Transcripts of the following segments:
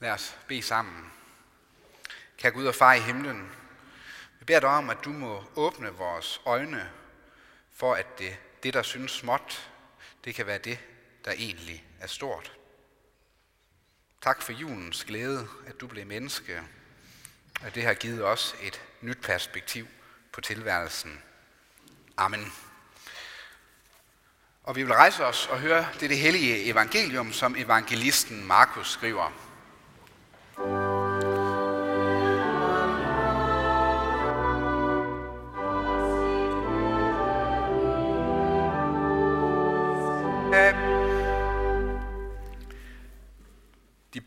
Lad os bede sammen. Kære Gud og far i himlen, vi beder dig om, at du må åbne vores øjne, for at det, det der synes småt, det kan være det, der egentlig er stort. Tak for julens glæde, at du blev menneske, og det har givet os et nyt perspektiv på tilværelsen. Amen. Og vi vil rejse os og høre det, det hellige evangelium, som evangelisten Markus skriver.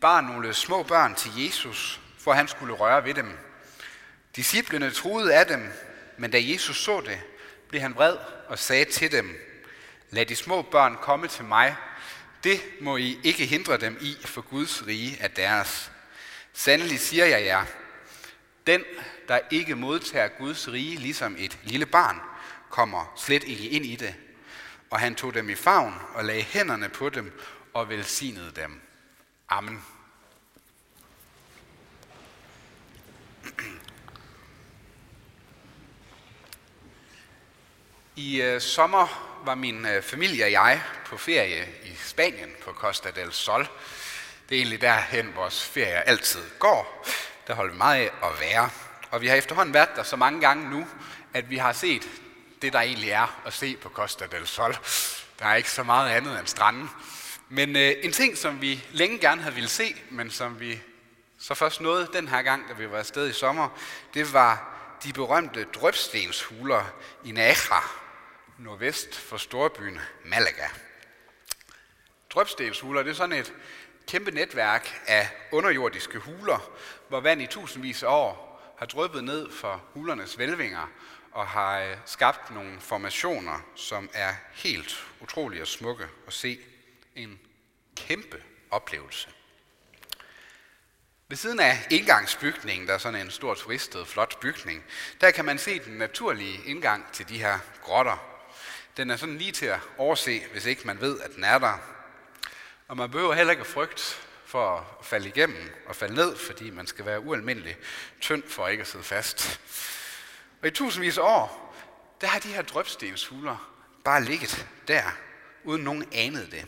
Bar nogle små børn til Jesus, for han skulle røre ved dem. Disciplene troede af dem, men da Jesus så det, blev han vred og sagde til dem, Lad de små børn komme til mig. Det må I ikke hindre dem i, for Guds rige er deres. Sandelig siger jeg jer, den, der ikke modtager Guds rige ligesom et lille barn, kommer slet ikke ind i det. Og han tog dem i favn og lagde hænderne på dem og velsignede dem. Amen. I øh, sommer var min øh, familie og jeg på ferie i Spanien på Costa del Sol. Det er egentlig derhen, vores ferie altid går. Der holder vi meget af at være. Og vi har efterhånden været der så mange gange nu, at vi har set det, der egentlig er at se på Costa del Sol. Der er ikke så meget andet end stranden. Men øh, en ting, som vi længe gerne havde ville se, men som vi så først nåede den her gang, da vi var afsted i sommer, det var de berømte drøbstenshuler i Naja, nordvest for storbyen Malaga. Drøbstenshuler, det er sådan et kæmpe netværk af underjordiske huler, hvor vand i tusindvis af år har drøbet ned for hulernes velvinger og har øh, skabt nogle formationer, som er helt utrolige og smukke at se. En kæmpe oplevelse. Ved siden af indgangsbygningen, der er sådan en stor turistet, flot bygning, der kan man se den naturlige indgang til de her grotter. Den er sådan lige til at overse, hvis ikke man ved, at den er der. Og man behøver heller ikke frygt for at falde igennem og falde ned, fordi man skal være ualmindelig tynd for ikke at sidde fast. Og i tusindvis af år, der har de her drøbstenshuler bare ligget der, uden nogen anede det.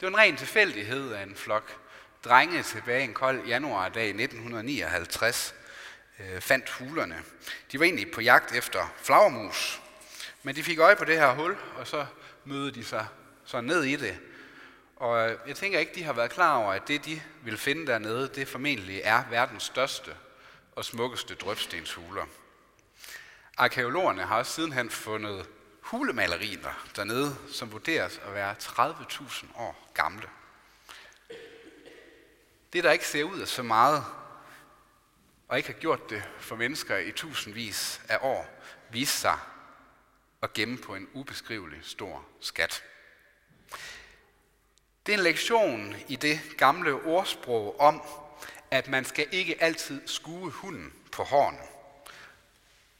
Det var en ren tilfældighed af en flok drenge tilbage en kold januardag i 1959 øh, fandt hulerne. De var egentlig på jagt efter flagermus, men de fik øje på det her hul, og så mødte de sig så ned i det. Og øh, jeg tænker ikke, de har været klar over, at det, de vil finde dernede, det formentlig er verdens største og smukkeste drøbstenshuler. Arkeologerne har også sidenhen fundet hulemalerier dernede, som vurderes at være 30.000 år gamle. Det, der ikke ser ud af så meget, og ikke har gjort det for mennesker i tusindvis af år, viste sig at gemme på en ubeskrivelig stor skat. Det er en lektion i det gamle ordsprog om, at man skal ikke altid skue hunden på hårene.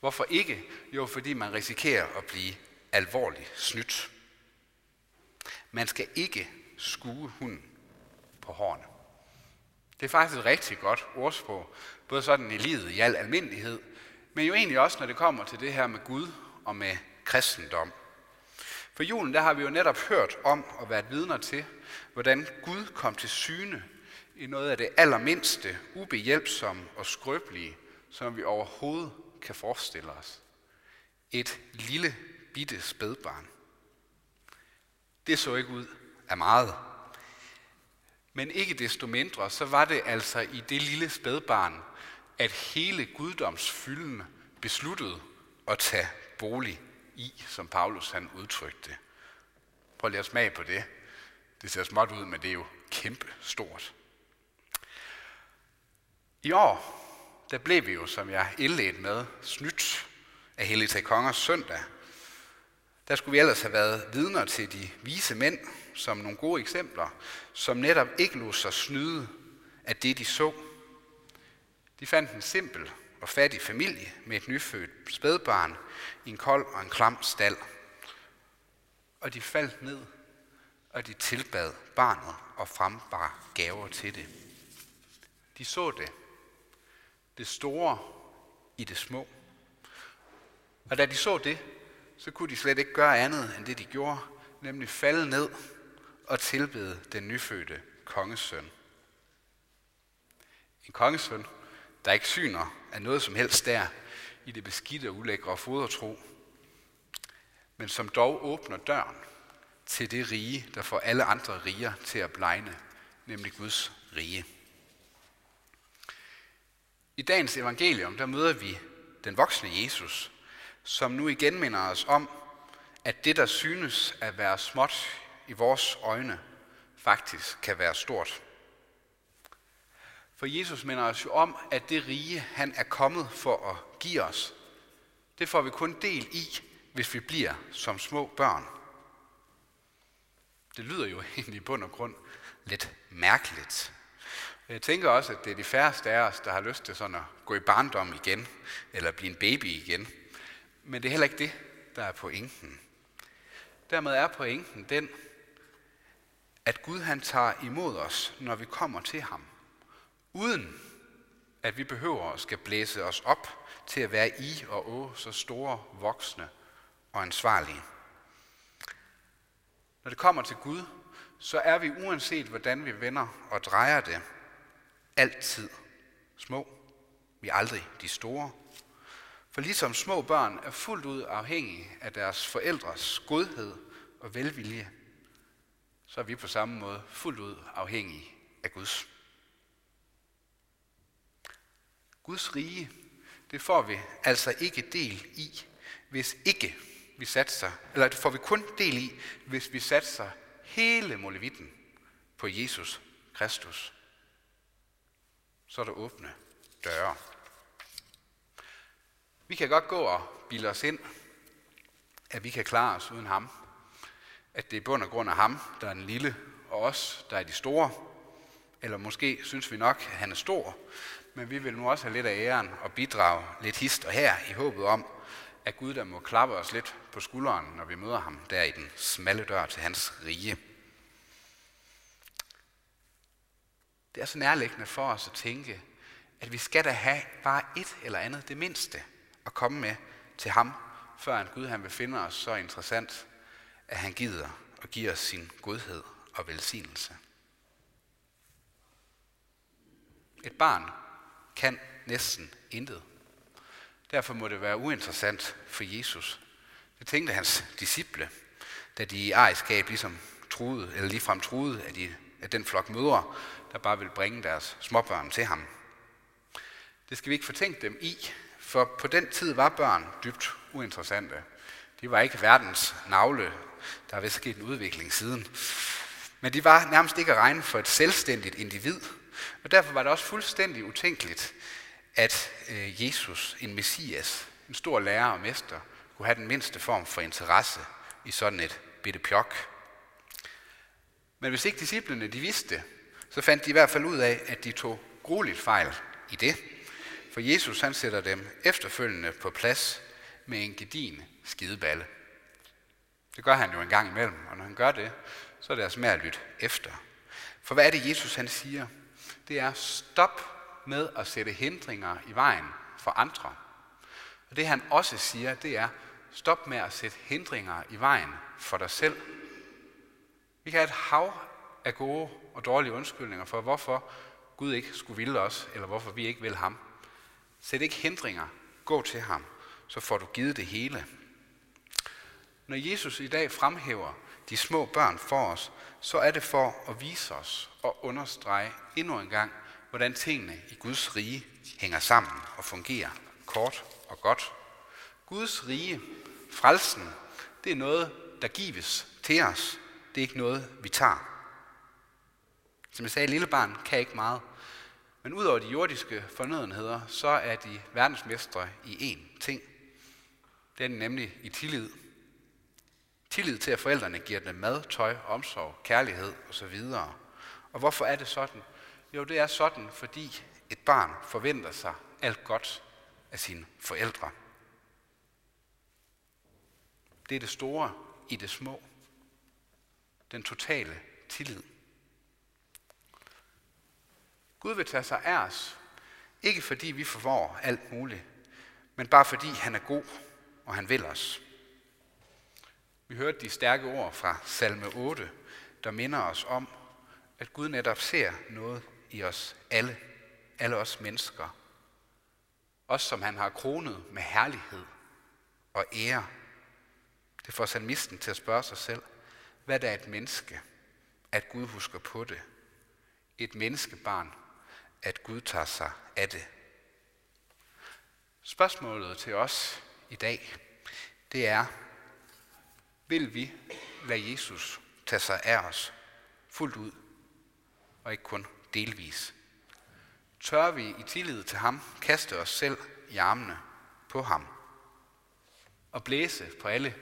Hvorfor ikke? Jo, fordi man risikerer at blive alvorligt snydt. Man skal ikke skue hunden på hårene. Det er faktisk et rigtig godt ordsprog, både sådan i livet i al almindelighed, men jo egentlig også, når det kommer til det her med Gud og med kristendom. For julen, der har vi jo netop hørt om og været vidner til, hvordan Gud kom til syne i noget af det allermindste, ubehjælpsomme og skrøbelige, som vi overhovedet kan forestille os. Et lille bitte spædbarn. Det så ikke ud af meget. Men ikke desto mindre, så var det altså i det lille spædbarn, at hele guddomsfylden besluttede at tage bolig i, som Paulus han udtrykte det. Prøv lige at smage på det. Det ser småt ud, men det er jo kæmpe stort. I år, der blev vi jo, som jeg indledte med, snydt af Helligtag Kongers søndag. Der skulle vi ellers have været vidner til de vise mænd, som nogle gode eksempler, som netop ikke lod sig snyde af det, de så. De fandt en simpel og fattig familie med et nyfødt spædbarn i en kold og en klam stald. Og de faldt ned, og de tilbad barnet og frembar gaver til det. De så det. Det store i det små. Og da de så det, så kunne de slet ikke gøre andet end det, de gjorde, nemlig falde ned og tilbede den nyfødte kongesøn. En kongesøn, der ikke syner af noget som helst der i det beskidte og ulækre fodertro, men som dog åbner døren til det rige, der får alle andre riger til at blegne, nemlig Guds rige. I dagens evangelium, der møder vi den voksne Jesus, som nu igen minder os om, at det, der synes at være småt i vores øjne, faktisk kan være stort. For Jesus minder os jo om, at det rige, han er kommet for at give os, det får vi kun del i, hvis vi bliver som små børn. Det lyder jo egentlig i bund og grund lidt mærkeligt. Jeg tænker også, at det er de færreste af os, der har lyst til sådan at gå i barndom igen, eller blive en baby igen. Men det er heller ikke det, der er pointen. Dermed er pointen den, at Gud han tager imod os, når vi kommer til ham, uden at vi behøver at skal blæse os op til at være i og å så store, voksne og ansvarlige. Når det kommer til Gud, så er vi uanset hvordan vi vender og drejer det, altid små. Vi er aldrig de store. For ligesom små børn er fuldt ud afhængige af deres forældres godhed og velvilje, så er vi på samme måde fuldt ud afhængige af Guds. Guds rige, det får vi altså ikke del i, hvis ikke vi satser, eller det får vi kun del i, hvis vi satser hele molevitten på Jesus Kristus. Så er der åbne døre. Vi kan godt gå og bilde os ind, at vi kan klare os uden ham. At det er bund og grund af ham, der er den lille, og os, der er de store. Eller måske synes vi nok, at han er stor, men vi vil nu også have lidt af æren og bidrage lidt hist og her i håbet om, at Gud der må klappe os lidt på skulderen, når vi møder ham der i den smalle dør til hans rige. Det er så nærliggende for os at tænke, at vi skal da have bare et eller andet, det mindste, at komme med til ham, før en Gud han vil finde os så interessant, at han gider og giver os sin godhed og velsignelse. Et barn kan næsten intet. Derfor må det være uinteressant for Jesus. Det tænkte hans disciple, da de i ejerskab ligesom truede, eller ligefrem truede, at, de, at den flok mødre, der bare vil bringe deres småbørn til ham. Det skal vi ikke fortænke dem i, for på den tid var børn dybt uinteressante. De var ikke verdens navle. Der er vist sket en udvikling siden. Men de var nærmest ikke at regne for et selvstændigt individ. Og derfor var det også fuldstændig utænkeligt, at øh, Jesus, en messias, en stor lærer og mester, kunne have den mindste form for interesse i sådan et bitte pjok. Men hvis ikke disciplene de vidste det, så fandt de i hvert fald ud af, at de tog grueligt fejl i det. For Jesus han sætter dem efterfølgende på plads med en gedin skideballe. Det gør han jo en gang imellem, og når han gør det, så er det altså med at lytte efter. For hvad er det, Jesus han siger? Det er stop med at sætte hindringer i vejen for andre. Og det han også siger, det er, stop med at sætte hindringer i vejen for dig selv. Vi kan have et hav af gode og dårlige undskyldninger for, hvorfor Gud ikke skulle ville os, eller hvorfor vi ikke vil ham. Sæt ikke hindringer. Gå til ham, så får du givet det hele. Når Jesus i dag fremhæver de små børn for os, så er det for at vise os og understrege endnu en gang, hvordan tingene i Guds rige hænger sammen og fungerer kort og godt. Guds rige, frelsen, det er noget, der gives til os. Det er ikke noget, vi tager. Som jeg sagde, lille barn kan ikke meget. Men udover de jordiske fornødenheder, så er de verdensmestre i én ting. Det er nemlig i tillid. Tillid til, at forældrene giver dem mad, tøj, omsorg, kærlighed osv. Og hvorfor er det sådan? Jo, det er sådan, fordi et barn forventer sig alt godt af sine forældre. Det er det store i det små. Den totale tillid. Gud vil tage sig af os, ikke fordi vi forvår alt muligt, men bare fordi han er god, og han vil os. Vi hørte de stærke ord fra salme 8, der minder os om, at Gud netop ser noget i os alle, alle os mennesker. Os, som han har kronet med herlighed og ære. Det får salmisten til at spørge sig selv, hvad er et menneske, at Gud husker på det? Et menneskebarn, at Gud tager sig af det. Spørgsmålet til os i dag, det er, vil vi lade Jesus tage sig af os fuldt ud, og ikke kun delvis? Tør vi i tillid til ham kaste os selv i armene på ham og blæse på alle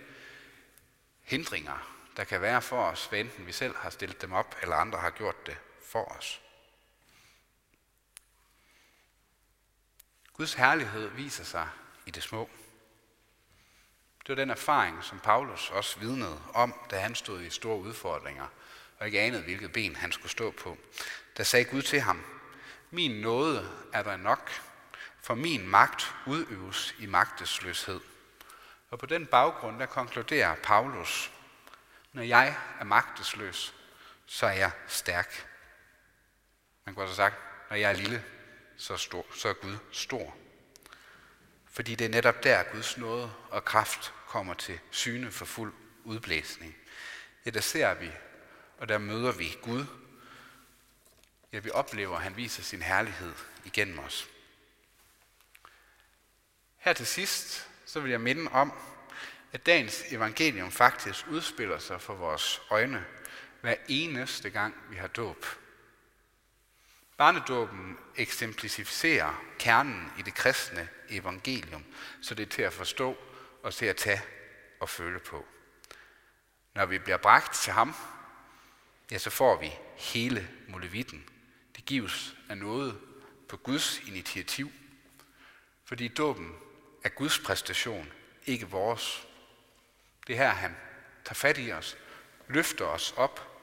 hindringer, der kan være for os, hvad enten vi selv har stillet dem op, eller andre har gjort det for os. Guds herlighed viser sig i det små. Det var den erfaring, som Paulus også vidnede om, da han stod i store udfordringer, og ikke anede, hvilket ben han skulle stå på. Der sagde Gud til ham, min nåde er der nok, for min magt udøves i magtesløshed. Og på den baggrund, der konkluderer Paulus, når jeg er magtesløs, så er jeg stærk. Man kunne også have sagt, når jeg er lille, så, stor, så er Gud stor. Fordi det er netop der, Guds nåde og kraft kommer til syne for fuld udblæsning. Ja, der ser vi, og der møder vi Gud. Ja, vi oplever, at han viser sin herlighed igennem os. Her til sidst, så vil jeg minde om, at dagens evangelium faktisk udspiller sig for vores øjne hver eneste gang, vi har dåb. Barnedåben eksemplificerer kernen i det kristne evangelium, så det er til at forstå og til at tage og føle på. Når vi bliver bragt til ham, ja, så får vi hele molevitten. Det gives af noget på Guds initiativ, fordi dåben er Guds præstation, ikke vores. Det er her, han tager fat i os, løfter os op,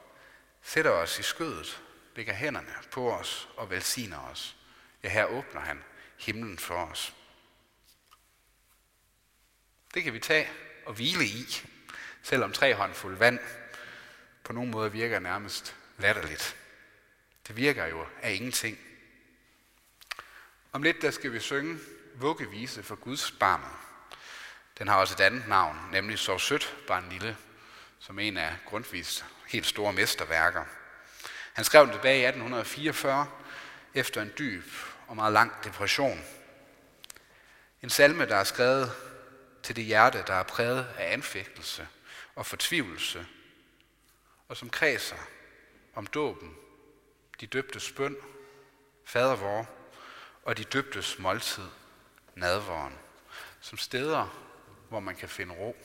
sætter os i skødet lægger hænderne på os og velsigner os. Ja, her åbner han himlen for os. Det kan vi tage og hvile i, selvom tre håndfulde vand på nogen måde virker nærmest latterligt. Det virker jo af ingenting. Om lidt der skal vi synge vuggevise for Guds barn. Den har også et andet navn, nemlig Sov sødt, barn lille, som en af Grundtvigs helt store mesterværker. Han skrev den tilbage i 1844 efter en dyb og meget lang depression. En salme, der er skrevet til det hjerte, der er præget af anfægtelse og fortvivlelse, og som kredser om dåben, de døbtes bøn, fadervor og de døbtes måltid, nadvåren, som steder, hvor man kan finde ro.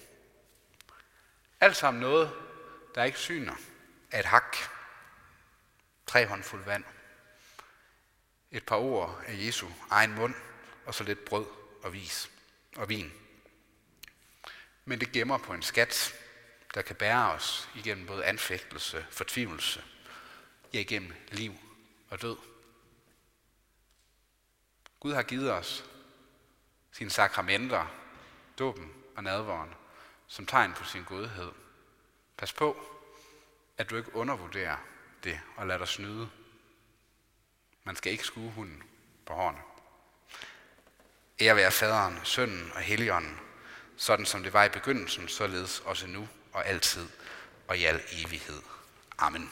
Alt sammen noget, der ikke syner af et hak, tre håndfuld vand, et par ord af Jesu egen mund, og så lidt brød og vis og vin. Men det gemmer på en skat, der kan bære os igennem både anfægtelse, fortvivlelse, ja igennem liv og død. Gud har givet os sine sakramenter, dåben og nadvåren, som tegn på sin godhed. Pas på, at du ikke undervurderer det og lad dig snyde. Man skal ikke skue hunden på hårene. Ære være faderen, sønnen og helligånden, sådan som det var i begyndelsen, således også nu og altid og i al evighed. Amen.